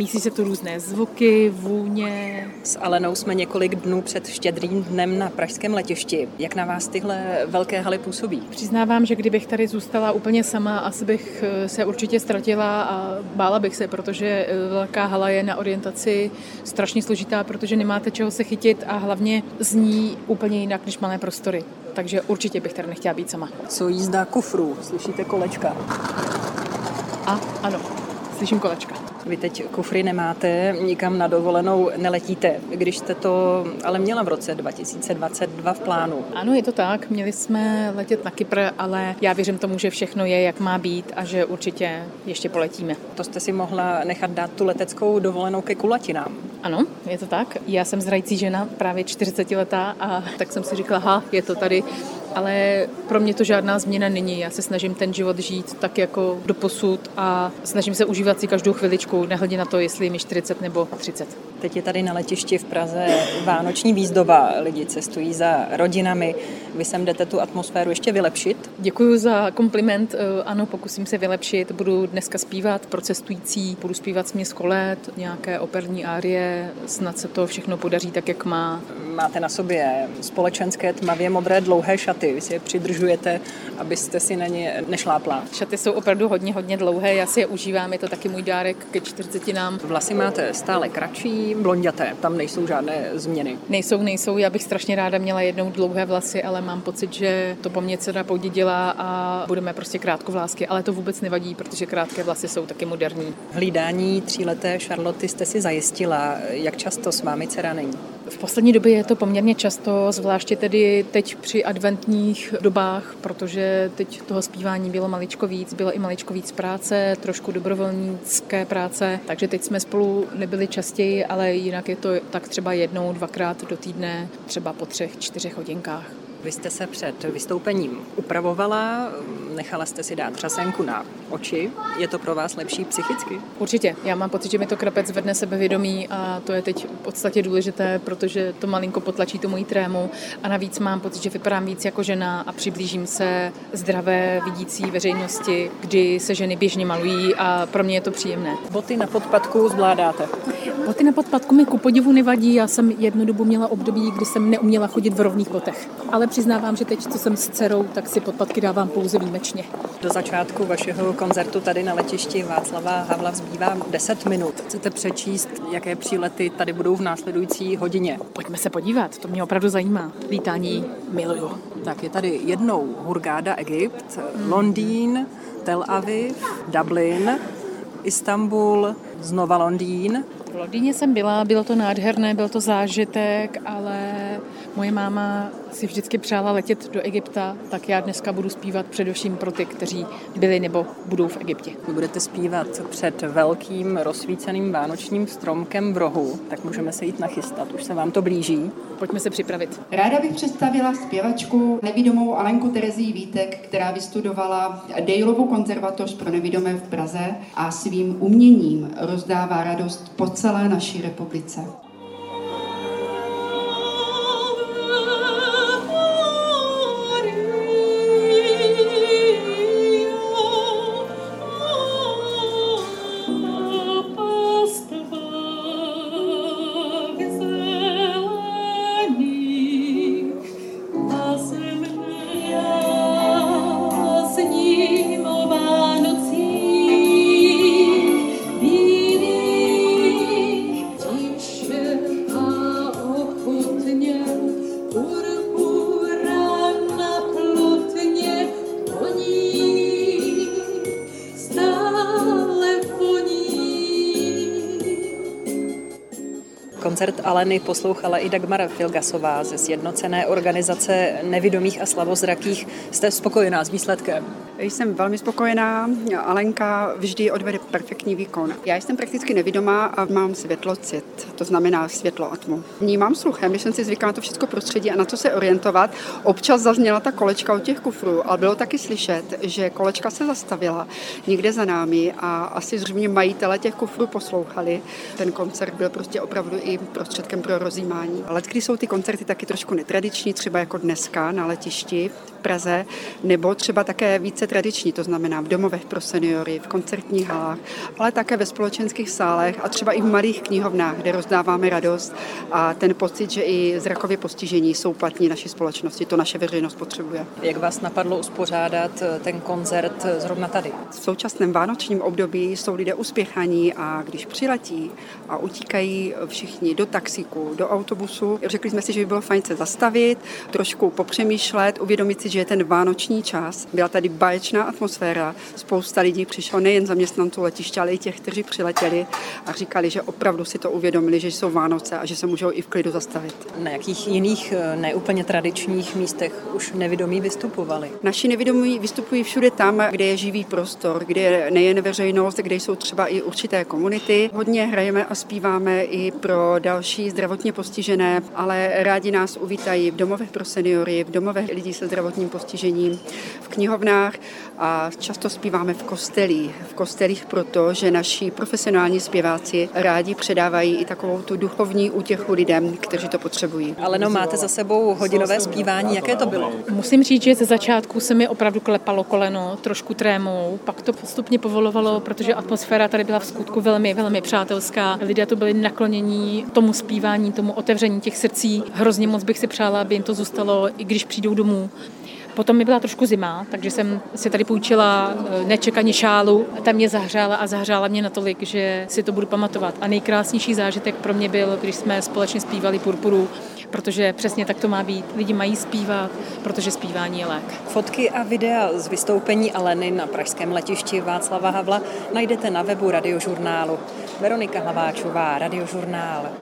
mísí se tu různé zvuky, vůně. S Alenou jsme několik dnů před štědrým dnem na pražském letišti. Jak na vás tyhle velké haly působí? Přiznávám, že kdybych tady zůstala úplně sama, asi bych eh, se určitě ztratila a bála bych se, protože eh, velká hala je na orientaci strašně složitá, protože nemáte čeho se chytit a hlavně zní úplně jinak než malé prostory. Takže určitě bych tady nechtěla být sama. Co jízda kufrů? Slyšíte kolečka? A ano, slyším kolečka. Vy teď kufry nemáte, nikam na dovolenou neletíte, když jste to ale měla v roce 2022 v plánu. Ano, je to tak. Měli jsme letět na Kypr, ale já věřím tomu, že všechno je, jak má být a že určitě ještě poletíme. To jste si mohla nechat dát tu leteckou dovolenou ke kulatinám. Ano, je to tak. Já jsem zrající žena, právě 40 letá a tak jsem si říkala, ha, je to tady ale pro mě to žádná změna není. Já se snažím ten život žít tak jako do posud a snažím se užívat si každou chviličku, nehledě na to, jestli je mi 40 nebo 30. Teď je tady na letišti v Praze vánoční výzdoba. Lidi cestují za rodinami. Vy sem jdete tu atmosféru ještě vylepšit? Děkuji za kompliment. Eh, ano, pokusím se vylepšit. Budu dneska zpívat pro cestující, budu zpívat směs kolet, nějaké operní árie. Snad se to všechno podaří tak, jak má. Máte na sobě společenské tmavě modré dlouhé šaty. Vy si je přidržujete, abyste si na ně nešlápla. Šaty jsou opravdu hodně, hodně dlouhé. Já si je užívám. Je to taky můj dárek ke 40 nám. Vlasy máte stále kratší, blonděté, tam nejsou žádné změny. Nejsou, nejsou. Já bych strašně ráda měla jednou dlouhé vlasy, ale mám pocit, že to po mně dcera podědila a budeme prostě krátkovlásky, ale to vůbec nevadí, protože krátké vlasy jsou taky moderní. Hlídání tříleté Charloty jste si zajistila. Jak často s vámi dcera není? V poslední době je to poměrně často, zvláště tedy teď při adventních dobách, protože teď toho zpívání bylo maličko víc, bylo i maličko víc práce, trošku dobrovolnické práce, takže teď jsme spolu nebyli častěji, ale jinak je to tak třeba jednou, dvakrát do týdne, třeba po třech, čtyřech hodinkách. Vy jste se před vystoupením upravovala, nechala jste si dát třasenku na oči. Je to pro vás lepší psychicky? Určitě. Já mám pocit, že mi to krapec zvedne sebevědomí a to je teď v podstatě důležité, protože to malinko potlačí tu moji trému a navíc mám pocit, že vypadám víc jako žena a přiblížím se zdravé vidící veřejnosti, kdy se ženy běžně malují a pro mě je to příjemné. Boty na podpadku zvládáte? Boty na podpadku mi ku podivu nevadí. Já jsem jednu dobu měla období, kdy jsem neuměla chodit v rovných botech. Ale přiznávám, že teď, co jsem s dcerou, tak si podpadky dávám pouze výjimečně. Do začátku vašeho koncertu tady na letišti Václava Havla zbývá 10 minut. Chcete přečíst, jaké přílety tady budou v následující hodině? Pojďme se podívat, to mě opravdu zajímá. Vítání miluju. Tak je tady jednou Hurgáda, Egypt, Londýn, Tel Aviv, Dublin, Istanbul, znova Londýn, v Londýně jsem byla, bylo to nádherné, byl to zážitek, ale moje máma si vždycky přála letět do Egypta, tak já dneska budu zpívat především pro ty, kteří byli nebo budou v Egyptě. Vy budete zpívat před velkým rozsvíceným vánočním stromkem v rohu, tak můžeme se jít nachystat, už se vám to blíží. Pojďme se připravit. Ráda bych představila zpěvačku nevidomou Alenku Terezí Vítek, která vystudovala Dejlovu konzervatoř pro nevidomé v Praze a svým uměním rozdává radost po celé naší republice. Koncert Aleny poslouchala i Dagmar Filgasová ze Sjednocené organizace nevidomých a slavozrakých. Jste spokojená s výsledkem? Jsem velmi spokojená. Alenka vždy odvede perfektní výkon. Já jsem prakticky nevidomá a mám světlocit, to znamená světlo a tmu. Vnímám sluchem, když jsem si zvykla na to všechno prostředí a na to se orientovat. Občas zazněla ta kolečka od těch kufrů, ale bylo taky slyšet, že kolečka se zastavila někde za námi a asi zřejmě majitele těch kufrů poslouchali. Ten koncert byl prostě opravdu i prostředkem pro rozjímání. Ale kdy jsou ty koncerty taky trošku netradiční, třeba jako dneska na letišti v Praze, nebo třeba také více tradiční, to znamená v domovech pro seniory, v koncertních halách, ale také ve společenských sálech a třeba i v malých knihovnách, kde rozdáváme radost a ten pocit, že i zrakově postižení jsou platní naší společnosti. To naše veřejnost potřebuje. Jak vás napadlo uspořádat eh, ten koncert eh, zrovna tady? V současném vánočním období jsou lidé uspěchaní a když přiletí a utíkají všichni do taxíku, do autobusu, řekli jsme si, že by bylo fajn se zastavit, trošku popřemýšlet, uvědomit si, že je ten vánoční čas. Byla tady báječná atmosféra, spousta lidí přišlo, nejen zaměstnanců letiště, ale i těch, kteří přiletěli a říkali, že opravdu si to uvědomili, že jsou Vánoce a že se můžou i v klidu zastavit. Na jakých jiných eh, neúplně tradičních místech už nevědomí vystupovali? Naši nevědomí vystupují všude tam, kde je živý prostor, kde je nejen veřejnost, kde jsou třeba i určité komunity. Hodně hrajeme a zpíváme i pro další zdravotně postižené, ale rádi nás uvítají v domovech pro seniory, v domovech lidí se zdravotním postižením, v knihovnách a často zpíváme v kostelích. V kostelích proto, že naši profesionální zpěváci rádi předávají i takovou tu duchovní útěchu lidem, kteří to potřebují. Ale no, máte za sebou hodinové zpívání, jaké to bylo? Musím říct, že ze začátku se mi opravdu klepalo koleno, trošku trémou, pak to postupně povolovalo, protože atmosféra tady byla v skutku velmi, velmi přátelská. Lidé tu byli naklonění tomu zpívání, tomu otevření těch srdcí. Hrozně moc bych si přála, aby jim to zůstalo, i když přijdou domů. Potom mi byla trošku zima, takže jsem si tady půjčila eh, nečekaně šálu. Ta mě zahřála a zahřála mě natolik, že si to budu pamatovat. A nejkrásnější zážitek pro mě byl, když jsme společně zpívali Purpuru, protože přesně tak to má být. Lidi mají zpívat, protože zpívání je lék. Fotky a videa z vystoupení Aleny na pražském letišti Václava Havla najdete na webu radiožurnálu. Veronika Hlaváčová, Radiožurnál.